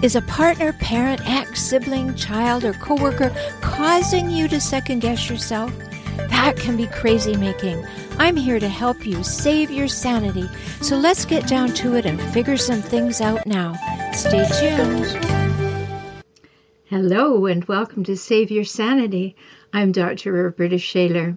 Is a partner, parent, ex, sibling, child, or coworker causing you to second guess yourself? That can be crazy making. I'm here to help you save your sanity. So let's get down to it and figure some things out now. Stay tuned. Hello, and welcome to Save Your Sanity. I'm Dr. Roberta Shaler.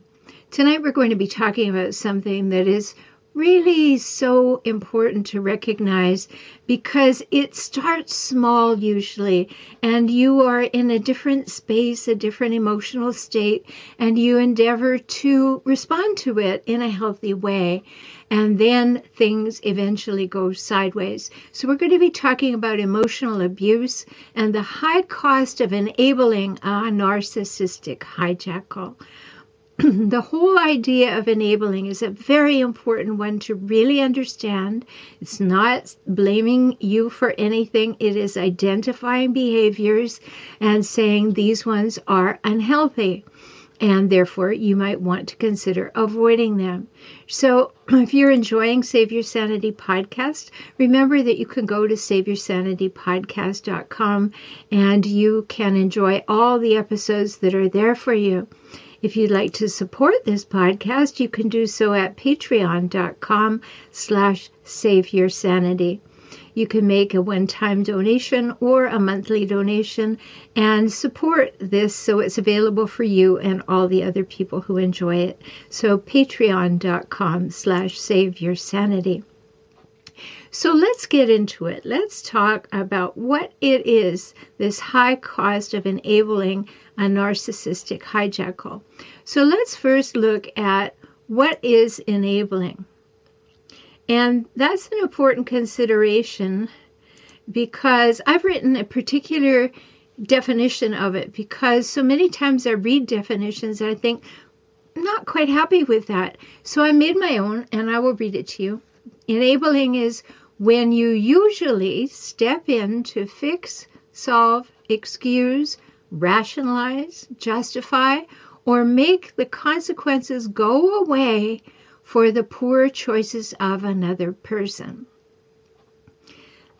Tonight we're going to be talking about something that is really so important to recognize because it starts small usually and you are in a different space a different emotional state and you endeavor to respond to it in a healthy way and then things eventually go sideways. So we're going to be talking about emotional abuse and the high cost of enabling a narcissistic hijackal the whole idea of enabling is a very important one to really understand. It's not blaming you for anything, it is identifying behaviors and saying these ones are unhealthy. And therefore, you might want to consider avoiding them. So, if you're enjoying Save Your Sanity podcast, remember that you can go to SaveYourSanityPodcast.com and you can enjoy all the episodes that are there for you. If you'd like to support this podcast, you can do so at patreon.com slash save your. You can make a one-time donation or a monthly donation and support this so it's available for you and all the other people who enjoy it. So patreon.com slash save your. So let's get into it. Let's talk about what it is this high cost of enabling a narcissistic hijackal. So let's first look at what is enabling. And that's an important consideration because I've written a particular definition of it because so many times I read definitions and I think, I'm not quite happy with that. So I made my own and I will read it to you. Enabling is when you usually step in to fix, solve, excuse, rationalize, justify, or make the consequences go away for the poor choices of another person.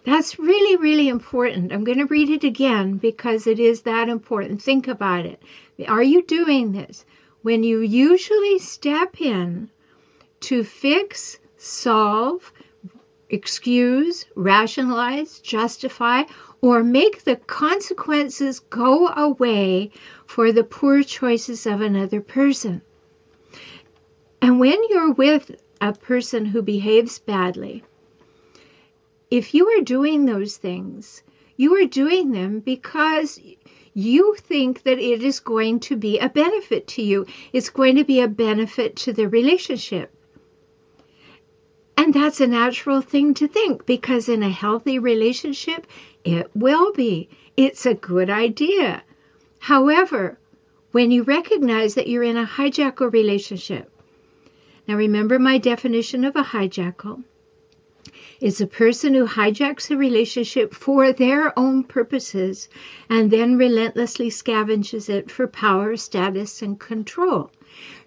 That's really, really important. I'm going to read it again because it is that important. Think about it. Are you doing this? When you usually step in to fix, solve, excuse, rationalize, justify, or make the consequences go away for the poor choices of another person. And when you're with a person who behaves badly, if you are doing those things, you are doing them because you think that it is going to be a benefit to you. It's going to be a benefit to the relationship. And that's a natural thing to think because in a healthy relationship, it will be. It's a good idea. However, when you recognize that you're in a hijackal relationship, now remember my definition of a hijackal is a person who hijacks a relationship for their own purposes and then relentlessly scavenges it for power, status, and control.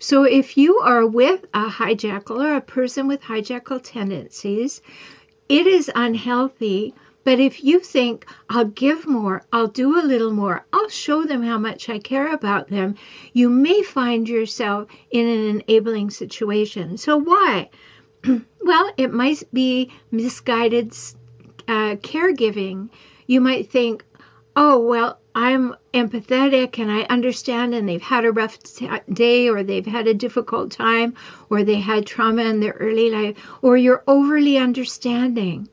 So if you are with a hijackal or a person with hijackal tendencies, it is unhealthy. But if you think, I'll give more, I'll do a little more, I'll show them how much I care about them, you may find yourself in an enabling situation. So, why? well, it might be misguided uh, caregiving. You might think, oh, well, I'm empathetic and I understand, and they've had a rough day, or they've had a difficult time, or they had trauma in their early life, or you're overly understanding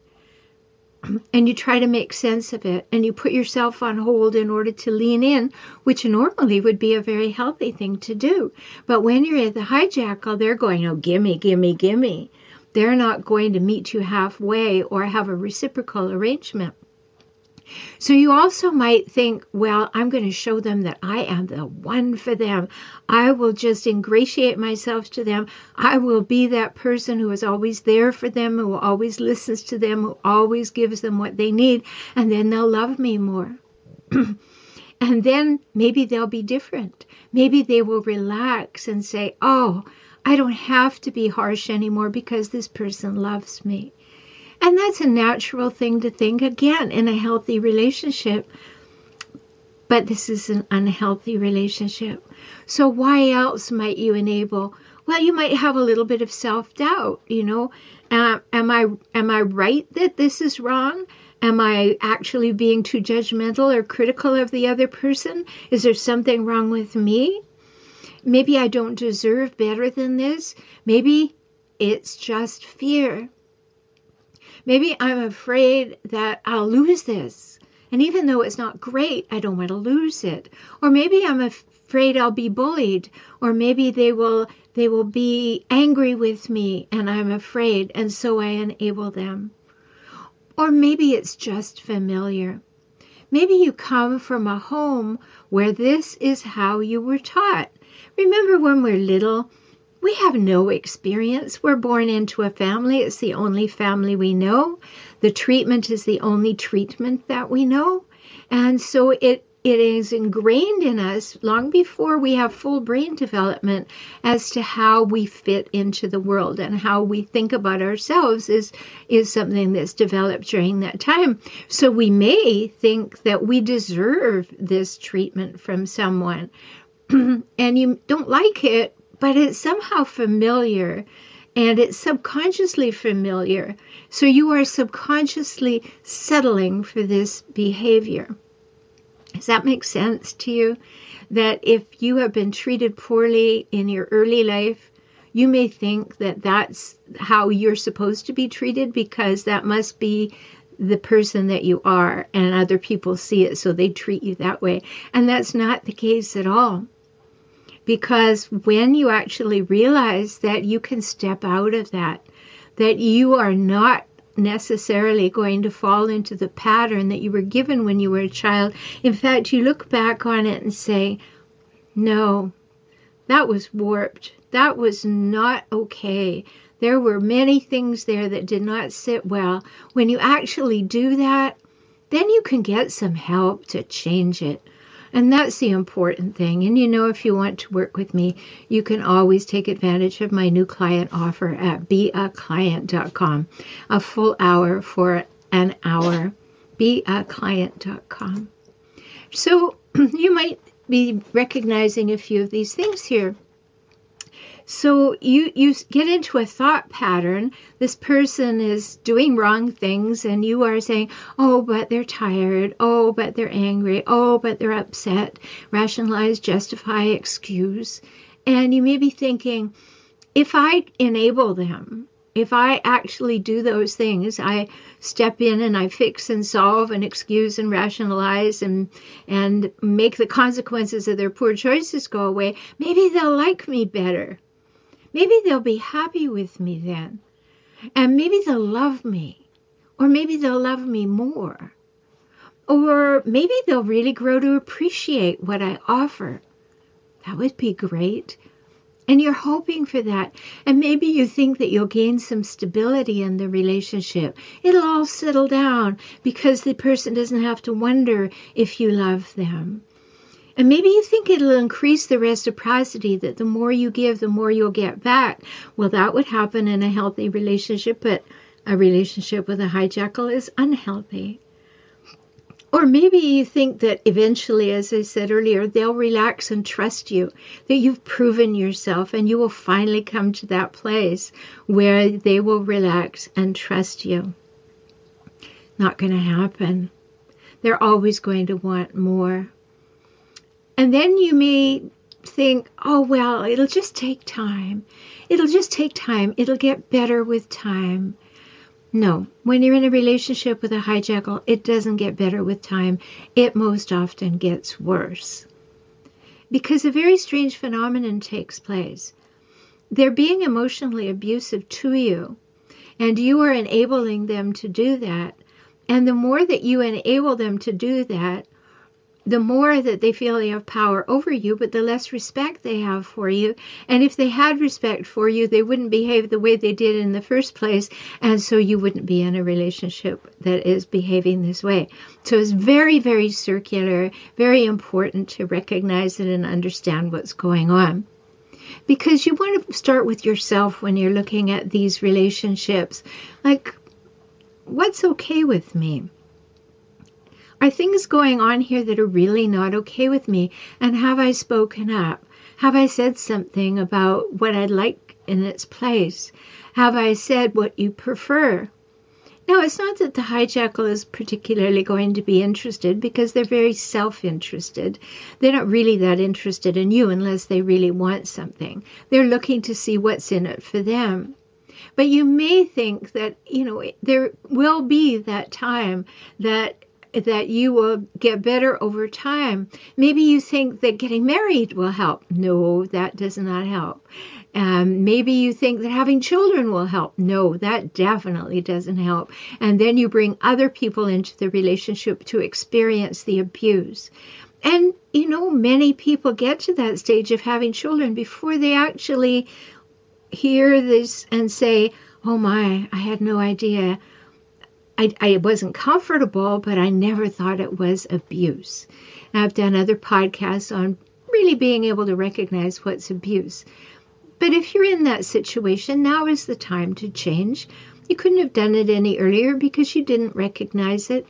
and you try to make sense of it and you put yourself on hold in order to lean in, which normally would be a very healthy thing to do. But when you're at the hijackal, they're going, oh, gimme, gimme, gimme. They're not going to meet you halfway or have a reciprocal arrangement. So you also might think, well, I'm going to show them that I am the one for them. I will just ingratiate myself to them. I will be that person who is always there for them, who always listens to them, who always gives them what they need, and then they'll love me more. and then maybe they'll be different. Maybe they will relax and say, oh, I don't have to be harsh anymore because this person loves me. And that's a natural thing to think again in a healthy relationship. But this is an unhealthy relationship. So, why else might you enable? Well, you might have a little bit of self doubt. You know, uh, am I am I right that this is wrong? Am I actually being too judgmental or critical of the other person? Is there something wrong with me? Maybe I don't deserve better than this. Maybe it's just fear. Maybe I'm afraid that I'll lose this. And even though it's not great, I don't want to lose it. Or maybe I'm afraid I'll be bullied, or maybe they will they will be angry with me and I'm afraid and so I enable them. Or maybe it's just familiar. Maybe you come from a home where this is how you were taught. Remember when we're little we have no experience. We're born into a family. It's the only family we know. The treatment is the only treatment that we know. And so it it is ingrained in us long before we have full brain development as to how we fit into the world and how we think about ourselves is is something that's developed during that time so we may think that we deserve this treatment from someone and you don't like it but it's somehow familiar and it's subconsciously familiar. So you are subconsciously settling for this behavior. Does that make sense to you? That if you have been treated poorly in your early life, you may think that that's how you're supposed to be treated because that must be the person that you are, and other people see it, so they treat you that way. And that's not the case at all because when you actually realize that you can step out of that, that you are not necessarily going to fall into the pattern that you were given when you were a child. In fact, you look back on it and say, no, that was warped. That was not okay. There were many things there that did not sit well. When you actually do that, then you can get some help to change it. And that's the important thing. And you know, if you want to work with me, you can always take advantage of my new client offer at beaclient.com. A full hour for an hour. Beaclient.com. So you might be recognizing a few of these things here. So you you get into a thought pattern. This person is doing wrong things, and you are saying, "Oh, but they're tired. Oh, but they're angry. Oh, but they're upset." Rationalize, justify, excuse, and you may be thinking, "If I enable them." If I actually do those things, I step in and I fix and solve and excuse and rationalize and and make the consequences of their poor choices go away, maybe they'll like me better. Maybe they'll be happy with me then. And maybe they'll love me. Or maybe they'll love me more. Or maybe they'll really grow to appreciate what I offer. That would be great. And you're hoping for that. And maybe you think that you'll gain some stability in the relationship. It'll all settle down because the person doesn't have to wonder if you love them. And maybe you think it'll increase the reciprocity that the more you give, the more you'll get back. Well, that would happen in a healthy relationship, but a relationship with a hijackal is unhealthy. Or maybe you think that eventually, as I said earlier, they'll relax and trust you, that you've proven yourself, and you will finally come to that place where they will relax and trust you. Not going to happen. They're always going to want more. And then you may think, oh, well, it'll just take time. It'll just take time. It'll get better with time. No, when you're in a relationship with a hijackal, it doesn't get better with time. It most often gets worse. Because a very strange phenomenon takes place. They're being emotionally abusive to you, and you are enabling them to do that And the more that you enable them to do that, the more that they feel they have power over you, but the less respect they have for you. And if they had respect for you, they wouldn't behave the way they did in the first place. And so you wouldn't be in a relationship that is behaving this way. So it's very, very circular, very important to recognize it and understand what's going on. Because you want to start with yourself when you're looking at these relationships. Like, what's okay with me? Are things going on here that are really not okay with me? And have I spoken up? Have I said something about what I'd like in its place? Have I said what you prefer? Now, it's not that the hijackal is particularly going to be interested because they're very self interested. They're not really that interested in you unless they really want something. They're looking to see what's in it for them. But you may think that, you know, there will be that time that that you will get better over time. Maybe you think that getting married will help. No, that does not help. Um, maybe you think that having children will help. No, that definitely doesn't help. And then you bring other people into the relationship to experience the abuse. And, you know, many people get to that stage of having children before they actually hear this and say, oh my, I had no idea I, I wasn't comfortable, but I never thought it was abuse. And I've done other podcasts on really being able to recognize what's abuse. But if you're in that situation, now is the time to change. You couldn't have done it any earlier because you didn't recognize it.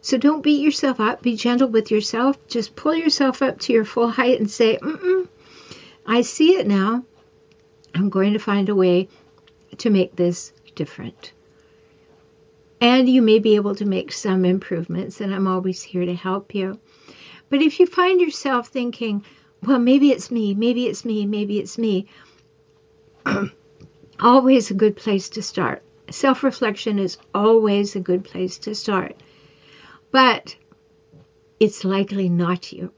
So don't beat yourself up. Be gentle with yourself. Just pull yourself up to your full height and say, Mm-mm, I see it now. I'm going to find a way to make this different and you may be able to make some improvements, and I'm always here to help you. But if you find yourself thinking, well, maybe it's me, maybe it's me, maybe it's me, always a good place to start. Self reflection is always a good place to start. But it's likely not you.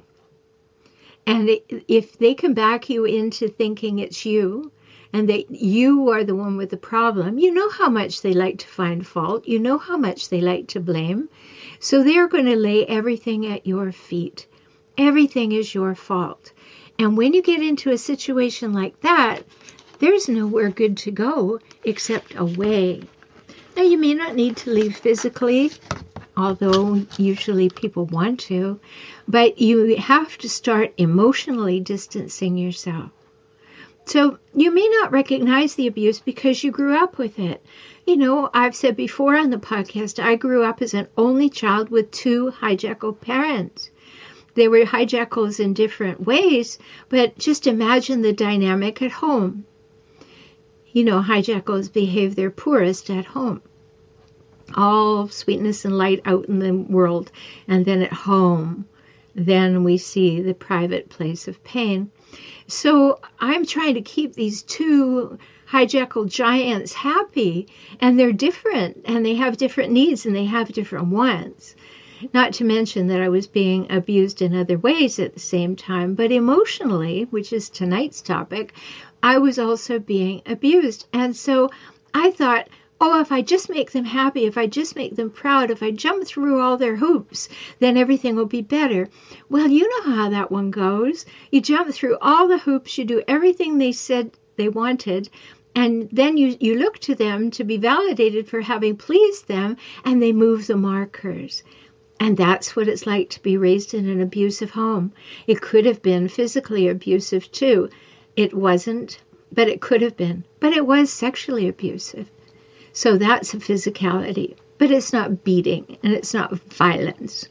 And if they can back you into thinking it's you, and that you are the one with the problem, you know how much they like to find fault. You know how much they like to blame. So they're going to lay everything at your feet. Everything is your fault. And when you get into a situation like that, there's nowhere good to go except away. Now, you may not need to leave physically, although usually people want to, but you have to start emotionally distancing yourself. So you may not recognize the abuse because you grew up with it. You know, I've said before on the podcast, I grew up as an only child with two hijackal parents. They were hijackals in different ways, but just imagine the dynamic at home. You know, hijackals behave their poorest at home. All sweetness and light out in the world, and then at home, then we see the private place of pain. So I'm trying to keep these two hijackal giants happy, and they're different, and they have different needs, and they have different wants. Not to mention that I was being abused in other ways at the same time, but emotionally, which is tonight's topic, I was also being abused. And so I thought, oh, if I just make them happy, if I just make them proud, if I jump through all their hoops, then everything will be better. Well, you know how that one goes. You jump through all the hoops, you do everything they said they wanted, and then you, you look to them to be validated for having pleased them, and they move the markers. And that's what it's like to be raised in an abusive home. It could have been physically abusive too. It wasn't, but it could have been. But it was sexually abusive. So that's a physicality, but it's not beating and it's not violence.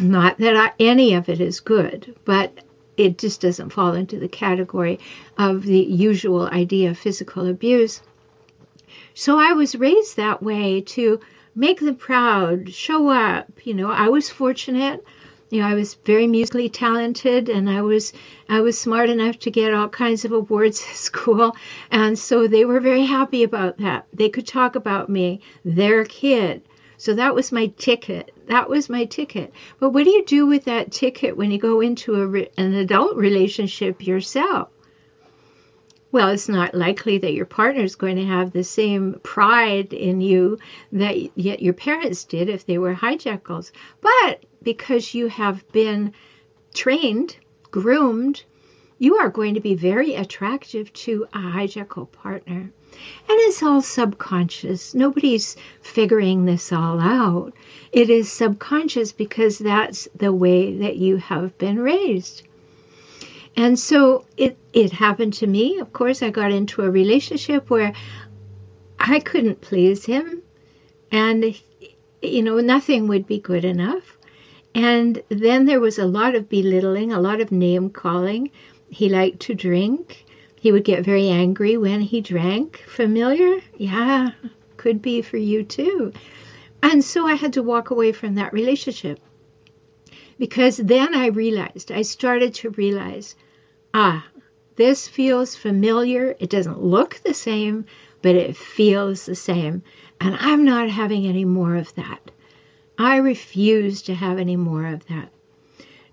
Not that I, any of it is good, but it just doesn't fall into the category of the usual idea of physical abuse. So I was raised that way to make them proud, show up. You know, I was fortunate you know, I was very musically talented and I was I was smart enough to get all kinds of awards at school and so they were very happy about that. They could talk about me, their kid. So that was my ticket. That was my ticket. But what do you do with that ticket when you go into a, an adult relationship yourself? Well, it's not likely that your partner is going to have the same pride in you that yet your parents did if they were hijackals. But because you have been trained, groomed, you are going to be very attractive to a hijackal partner. And it's all subconscious. Nobody's figuring this all out. It is subconscious because that's the way that you have been raised. And so it, it happened to me. Of course, I got into a relationship where I couldn't please him. And, you know, nothing would be good enough. And then there was a lot of belittling, a lot of name calling. He liked to drink. He would get very angry when he drank. Familiar? Yeah, could be for you too. And so I had to walk away from that relationship because then I realized, I started to realize, ah, this feels familiar. It doesn't look the same, but it feels the same. And I'm not having any more of that. I refuse to have any more of that.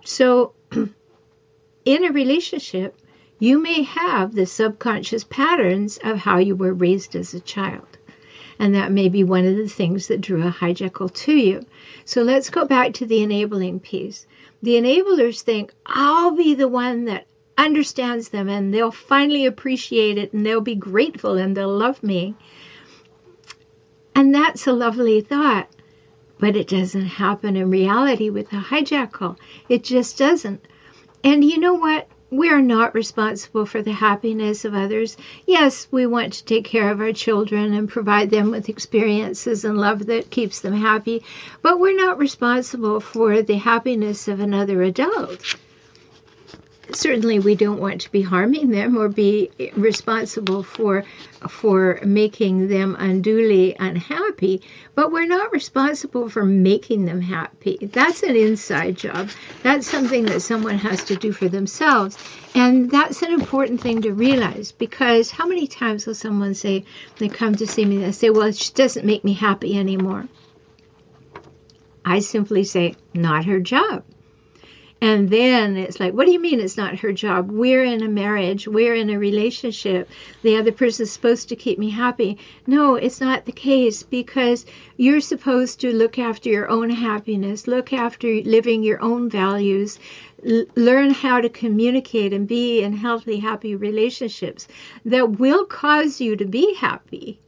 So, in a relationship, you may have the subconscious patterns of how you were raised as a child. And that may be one of the things that drew a hijackal to you. So let's go back to the enabling piece. The enablers think, I'll be the one that understands them and they'll finally appreciate it and they'll be grateful and they'll love me. And that's a lovely thought, but it doesn't happen in reality with a hijackal. It just doesn't. And you know what? We are not responsible for the happiness of others. Yes, we want to take care of our children and provide them with experiences and love that keeps them happy, but we're not responsible for the happiness of another adult certainly we don't want to be harming them or be responsible for for making them unduly unhappy but we're not responsible for making them happy. That's an inside job. That's something that someone has to do for themselves. And that's an important thing to realize because how many times will someone say they come to see me and say well she doesn't make me happy anymore. I simply say not her job and then it's like, what do you mean it's not her job? We're in a marriage, we're in a relationship. The other person is supposed to keep me happy. No, it's not the case because you're supposed to look after your own happiness, look after living your own values, learn how to communicate and be in healthy, happy relationships that will cause you to be happy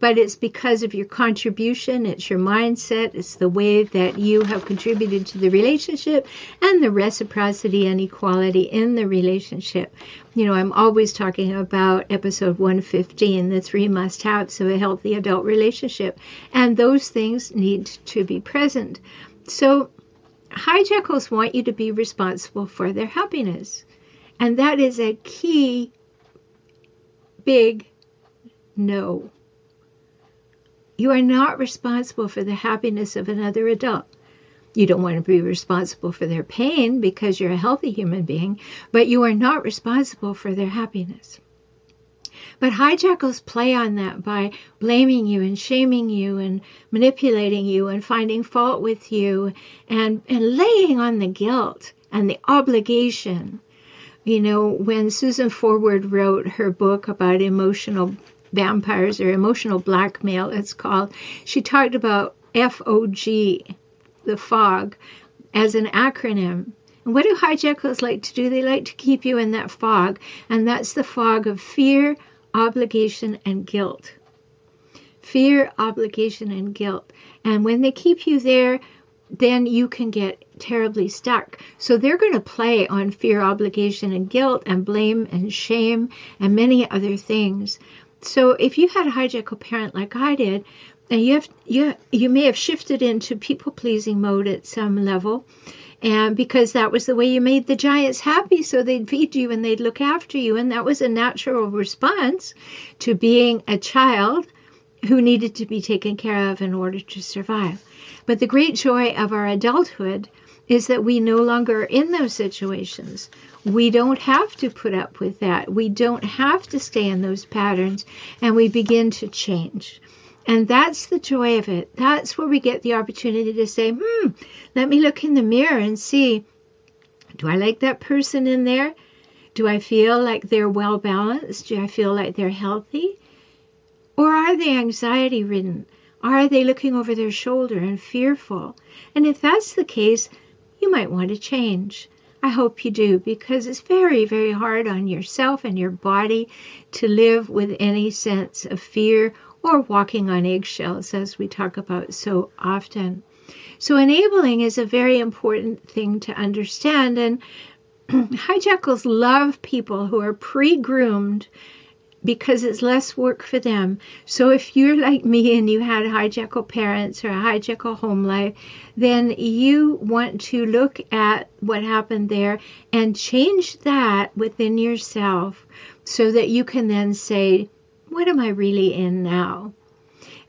but it's because of your contribution, it's your mindset, it's the way that you have contributed to the relationship and the reciprocity and equality in the relationship. You know, I'm always talking about episode 115, the three must haves of a healthy adult relationship, and those things need to be present. So, hijackals want you to be responsible for their happiness, and that is a key big no you are not responsible for the happiness of another adult. You don't want to be responsible for their pain because you're a healthy human being, but you are not responsible for their happiness. But hijackals play on that by blaming you and shaming you and manipulating you and finding fault with you and, and laying on the guilt and the obligation. You know, when Susan Forward wrote her book about emotional vampires or emotional blackmail, it's called. She talked about FOG, the fog, as an acronym. And what do hijackals like to do? They like to keep you in that fog, and that's the fog of fear, obligation, and guilt. Fear, obligation, and guilt. And when they keep you there, then you can get terribly stuck. So they're going to play on fear, obligation, and guilt, and blame and shame, and many other things. So if you had a hijackal parent like I did, and you have you you may have shifted into people pleasing mode at some level, and because that was the way you made the giants happy, so they'd feed you and they'd look after you, and that was a natural response to being a child who needed to be taken care of in order to survive. But the great joy of our adulthood is that we no longer are in those situations. We don't have to put up with that. We don't have to stay in those patterns, and we begin to change. And that's the joy of it. That's where we get the opportunity to say, hmm, let me look in the mirror and see do I like that person in there? Do I feel like they're well balanced? Do I feel like they're healthy? Or are they anxiety ridden? Are they looking over their shoulder and fearful? And if that's the case, you might want to change. I hope you do because it's very, very hard on yourself and your body to live with any sense of fear or walking on eggshells, as we talk about so often. So, enabling is a very important thing to understand. And hijackals love people who are pre groomed because it's less work for them. So if you're like me and you had hijackal parents or a hijackal home life, then you want to look at what happened there and change that within yourself so that you can then say, what am I really in now?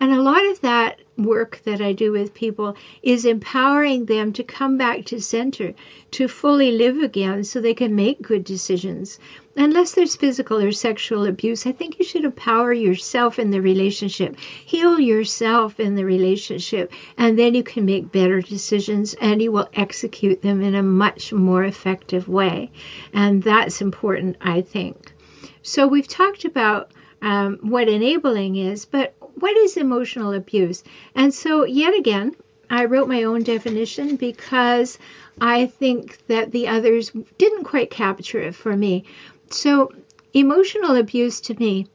And a lot of that work that I do with people is empowering them to come back to center, to fully live again so they can make good decisions. Unless there's physical or sexual abuse, I think you should empower yourself in the relationship, heal yourself in the relationship, and then you can make better decisions and you will execute them in a much more effective way. And that's important, I think. So we've talked about um, what enabling is, but what is emotional abuse? And so, yet again, I wrote my own definition because I think that the others didn't quite capture it for me. So, emotional abuse to me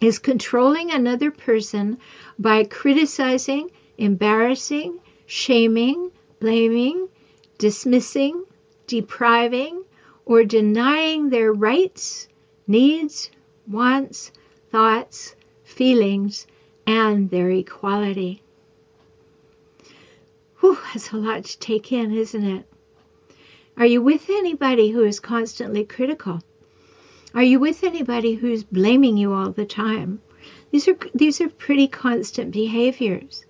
is controlling another person by criticizing, embarrassing, shaming, blaming, dismissing, depriving, or denying their rights, needs, wants, thoughts, feelings, and their equality. Whew, that's a lot to take in, isn't it? Are you with anybody who is constantly critical? Are you with anybody who's blaming you all the time? These are these are pretty constant behaviors.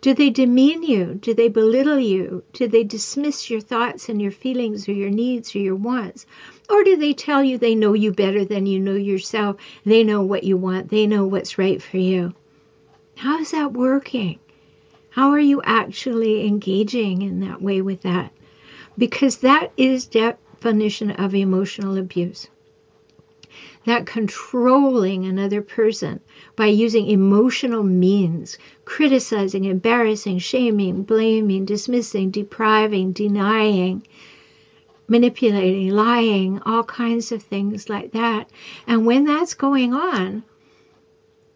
Do they demean you? Do they belittle you? Do they dismiss your thoughts and your feelings or your needs or your wants? Or do they tell you they know you better than you know yourself? They know what you want, they know what's right for you. How is that working? How are you actually engaging in that way with that? Because that is definition of emotional abuse. That controlling another person by using emotional means, criticizing, embarrassing, shaming, blaming, dismissing, depriving, denying, manipulating, lying, all kinds of things like that. And when that's going on,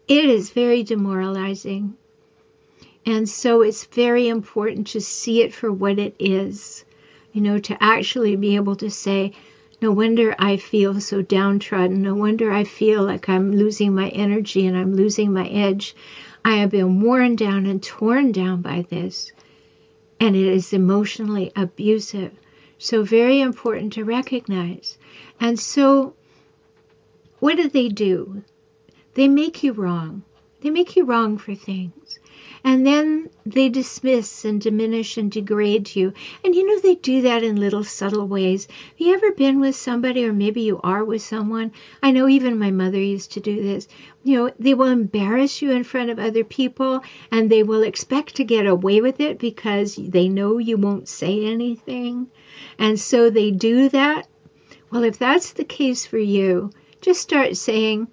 it is very demoralizing. And so it's very important to see it for what it is, you know, to actually be able to say, no wonder I feel so downtrodden. No wonder I feel like I'm losing my energy and I'm losing my edge. I have been worn down and torn down by this. And it is emotionally abusive. So, very important to recognize. And so, what do they do? They make you wrong. They make you wrong for things. And then they dismiss and diminish and degrade you. And you know, they do that in little subtle ways. Have you ever been with somebody, or maybe you are with someone? I know even my mother used to do this. You know, they will embarrass you in front of other people and they will expect to get away with it because they know you won't say anything. And so they do that. Well, if that's the case for you, just start saying,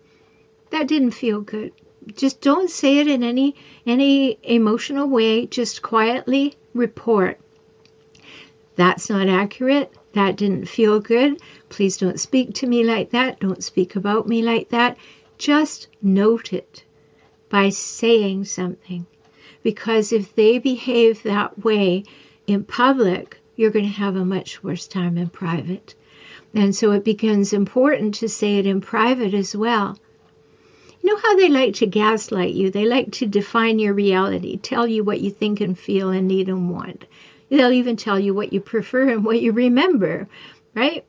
that didn't feel good. Just don't say it in any any emotional way. Just quietly report. That's not accurate. That didn't feel good. Please don't speak to me like that. Don't speak about me like that. Just note it by saying something. Because if they behave that way in public, you're going to have a much worse time in private. And so it becomes important to say it in private as well. You know how they like to gaslight you? They like to define your reality, tell you what you think and feel and need and want. They'll even tell you what you prefer and what you remember, right?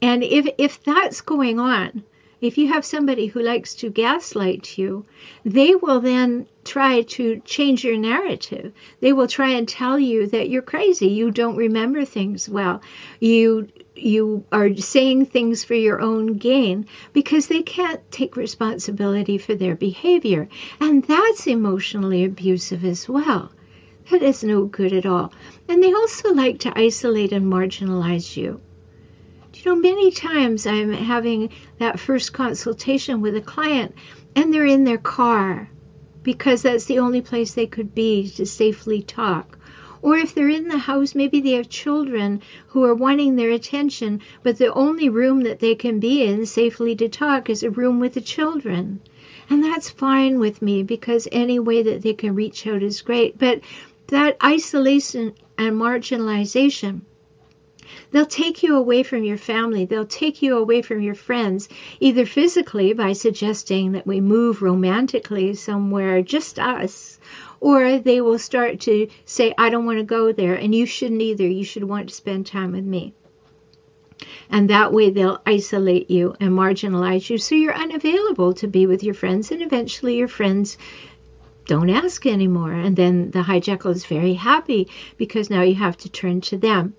And if if that's going on, if you have somebody who likes to gaslight you, they will then try to change your narrative. They will try and tell you that you're crazy, you don't remember things well. You you are saying things for your own gain because they can't take responsibility for their behavior. And that's emotionally abusive as well. That is no good at all. And they also like to isolate and marginalize you. You know, many times I'm having that first consultation with a client and they're in their car because that's the only place they could be to safely talk. Or if they're in the house, maybe they have children who are wanting their attention, but the only room that they can be in safely to talk is a room with the children. And that's fine with me because any way that they can reach out is great. But that isolation and marginalization They'll take you away from your family. They'll take you away from your friends, either physically by suggesting that we move romantically somewhere, just us, or they will start to say, I don't want to go there, and you shouldn't either. You should want to spend time with me. And that way they'll isolate you and marginalize you so you're unavailable to be with your friends, and eventually your friends don't ask anymore. And then the hijackal is very happy because now you have to turn to them.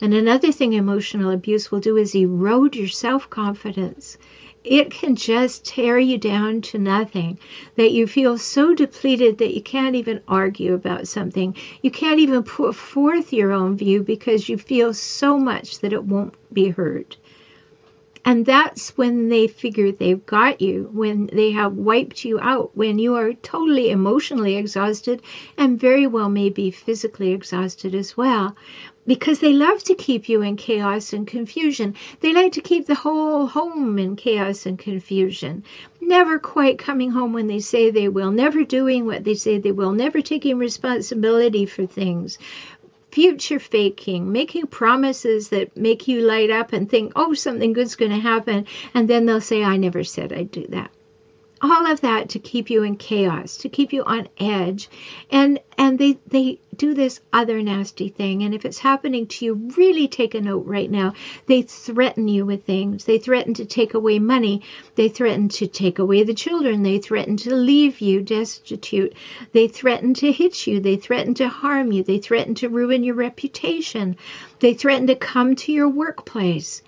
And another thing emotional abuse will do is erode your self confidence. It can just tear you down to nothing, that you feel so depleted that you can't even argue about something. You can't even put forth your own view because you feel so much that it won't be heard. And that's when they figure they've got you, when they have wiped you out, when you are totally emotionally exhausted and very well maybe physically exhausted as well because they love to keep you in chaos and confusion. They like to keep the whole home in chaos and confusion. Never quite coming home when they say they will, never doing what they say they will, never taking responsibility for things. Future faking, making promises that make you light up and think, oh, something good's going to happen. And then they'll say, I never said I'd do that all of that to keep you in chaos, to keep you on edge. And and they they do this other nasty thing. And if it's happening to you, really take a note right now. They threaten you with things. They threaten to take away money. They threaten to take away the children. They threaten to leave you destitute. They threaten to hit you. They threaten to harm you. They threaten to ruin your reputation. They threaten to come to your workplace.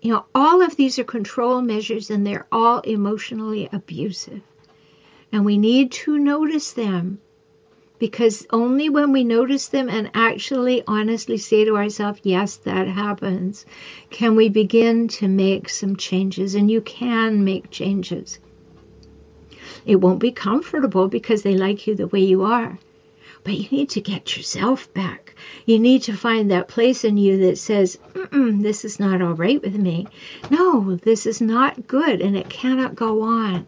You know, all of these are control measures and they're all emotionally abusive. And we need to notice them because only when we notice them and actually honestly say to ourselves, yes, that happens, can we begin to make some changes. And you can make changes. It won't be comfortable because they like you the way you are. But you need to get yourself back. You need to find that place in you that says, this is not all right with me. No, this is not good and it cannot go on.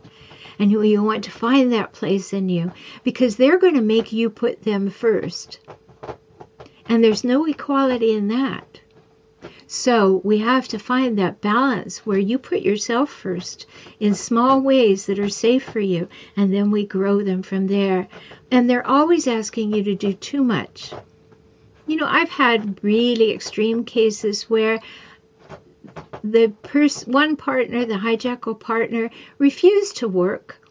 And you, you want to find that place in you because they're going to make you put them first. And there's no equality in that. So we have to find that balance where you put yourself first in small ways that are safe for you, and then we grow them from there. And they're always asking you to do too much. You know, I've had really extreme cases where the pers- one partner, the hijackal partner, refused to work,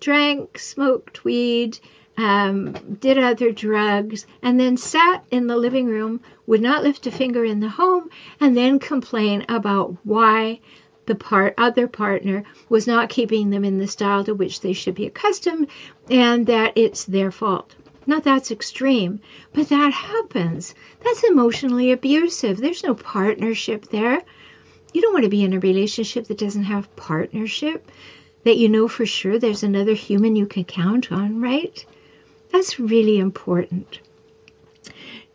drank, smoked weed, um, did other drugs, and then sat in the living room, would not lift a finger in the home, and then complain about why the part other partner was not keeping them in the style to which they should be accustomed, and that it's their fault. Now that's extreme, but that happens. That's emotionally abusive. There's no partnership there. You don't want to be in a relationship that doesn't have partnership, that you know for sure there's another human you can count on, right? That's really important.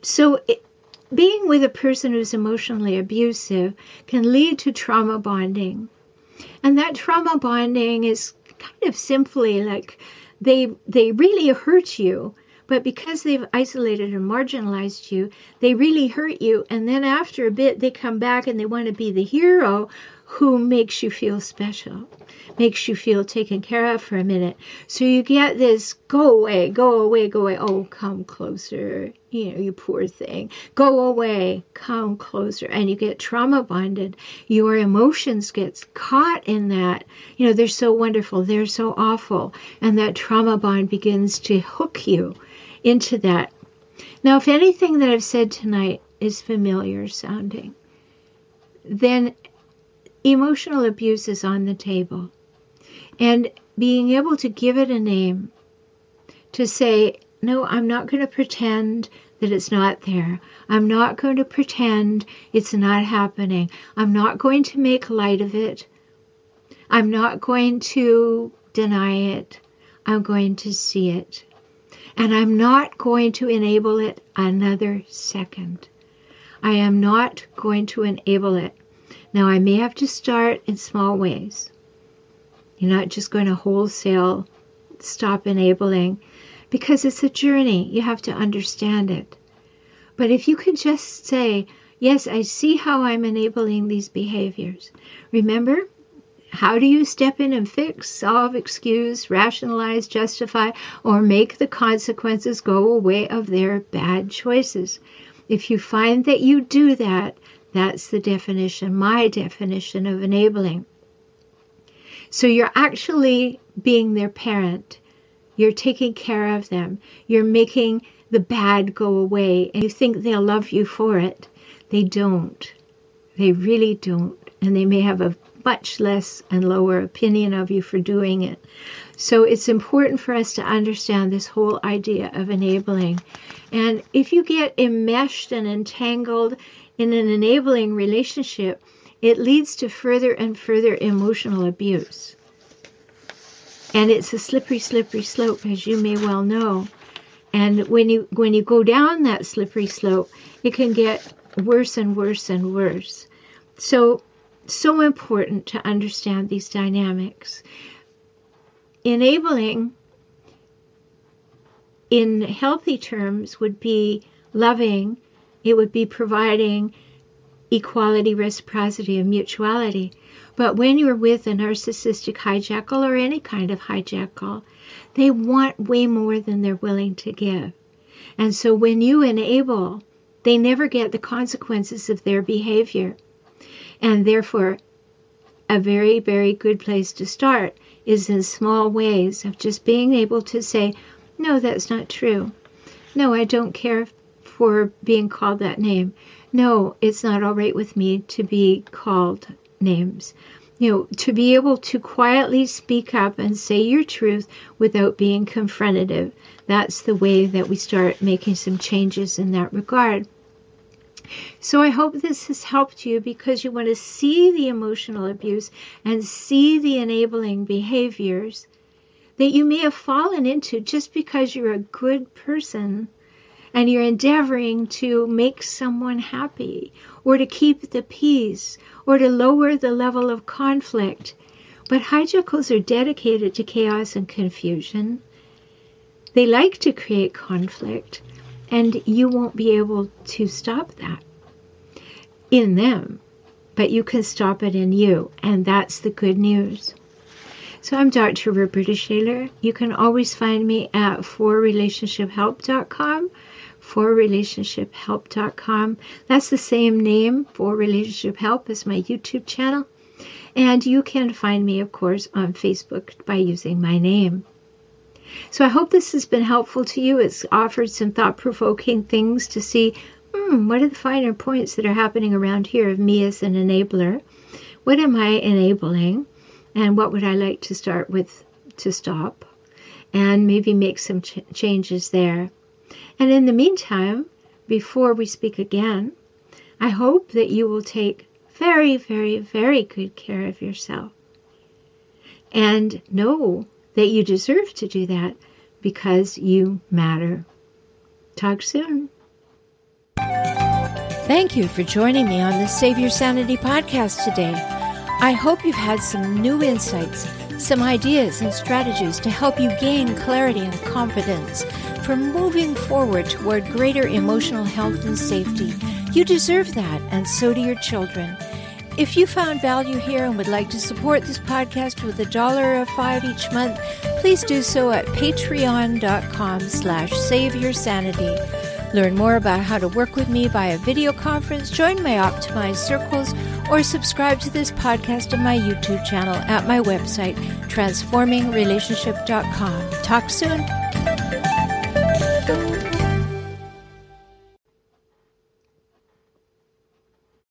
So, it, being with a person who's emotionally abusive can lead to trauma bonding. And that trauma bonding is kind of simply like they they really hurt you, but because they've isolated and marginalized you, they really hurt you and then after a bit they come back and they want to be the hero who makes you feel special makes you feel taken care of for a minute. So you get this go away, go away, go away. Oh, come closer. You know, you poor thing. Go away, come closer. And you get trauma bonded. Your emotions gets caught in that. You know, they're so wonderful, they're so awful. And that trauma bond begins to hook you into that. Now, if anything that I've said tonight is familiar sounding, then emotional abuse is on the table and being able to give it a name, to say, no, I'm not going to pretend that it's not there. I'm not going to pretend it's not happening. I'm not going to make light of it. I'm not going to deny it. I'm going to see it. And I'm not going to enable it another second. I am not going to enable it. Now, I may have to start in small ways. You're not just going to wholesale stop enabling because it's a journey. You have to understand it. But if you could just say, Yes, I see how I'm enabling these behaviors. Remember, how do you step in and fix, solve, excuse, rationalize, justify, or make the consequences go away of their bad choices? If you find that you do that, that's the definition, my definition of enabling. So you're actually being their parent. You're taking care of them. You're making the bad go away. And you think they'll love you for it. They don't. They really don't. And they may have a much less and lower opinion of you for doing it. So it's important for us to understand this whole idea of enabling. And if you get enmeshed and entangled in an enabling relationship, it leads to further and further emotional abuse. And it's a slippery, slippery slope, as you may well know. And when you when you go down that slippery slope, it can get worse and worse and worse. So so important to understand these dynamics. Enabling in healthy terms would be loving, it would be providing equality, reciprocity, and mutuality. But when you're with a narcissistic hijackal or any kind of hijackal, they want way more than they're willing to give. And so when you enable, they never get the consequences of their behavior. And therefore, a very, very good place to start is in small ways of just being able to say, no, that's not true. No, I don't care for being called that name. No, it's not all right with me to be called names. You know, to be able to quietly speak up and say your truth without being confrontative. That's the way that we start making some changes in that regard. So I hope this has helped you because you want to see the emotional abuse and see the enabling behaviors that you may have fallen into just because you're a good person and you're endeavoring to make someone happy or to keep the peace or to lower the level of conflict. But hijackals are dedicated to chaos and confusion. They like to create conflict, and you won't be able to stop that in them, but you can stop it in you, and that's the good news. So I'm Dr. Roberta Shaler. You can always find me at forrelationshiphelp.com, forrelationshiphelp.com. That's the same name, For Relationship Help, as my YouTube channel. And you can find me, of course, on Facebook by using my name. So I hope this has been helpful to you. It's offered some thought provoking things to see hmm, what are the finer points that are happening around here of me as an enabler? What am I enabling? And what would I like to start with to stop? And maybe make some ch- changes there. And in the meantime, before we speak again, I hope that you will take very, very, very good care of yourself. And know that you deserve to do that because you matter. Talk soon. Thank you for joining me on the Save Your Sanity podcast today. I hope you've had some new insights, some ideas and strategies to help you gain clarity and confidence for moving forward toward greater emotional health and safety. You deserve that, and so do your children. If you found value here and would like to support this podcast with a dollar or five each month, please do so at patreon.com slash save your sanity. Learn more about how to work with me via video conference, join my optimized circles, or subscribe to this podcast on my YouTube channel at my website, transformingrelationship.com. Talk soon.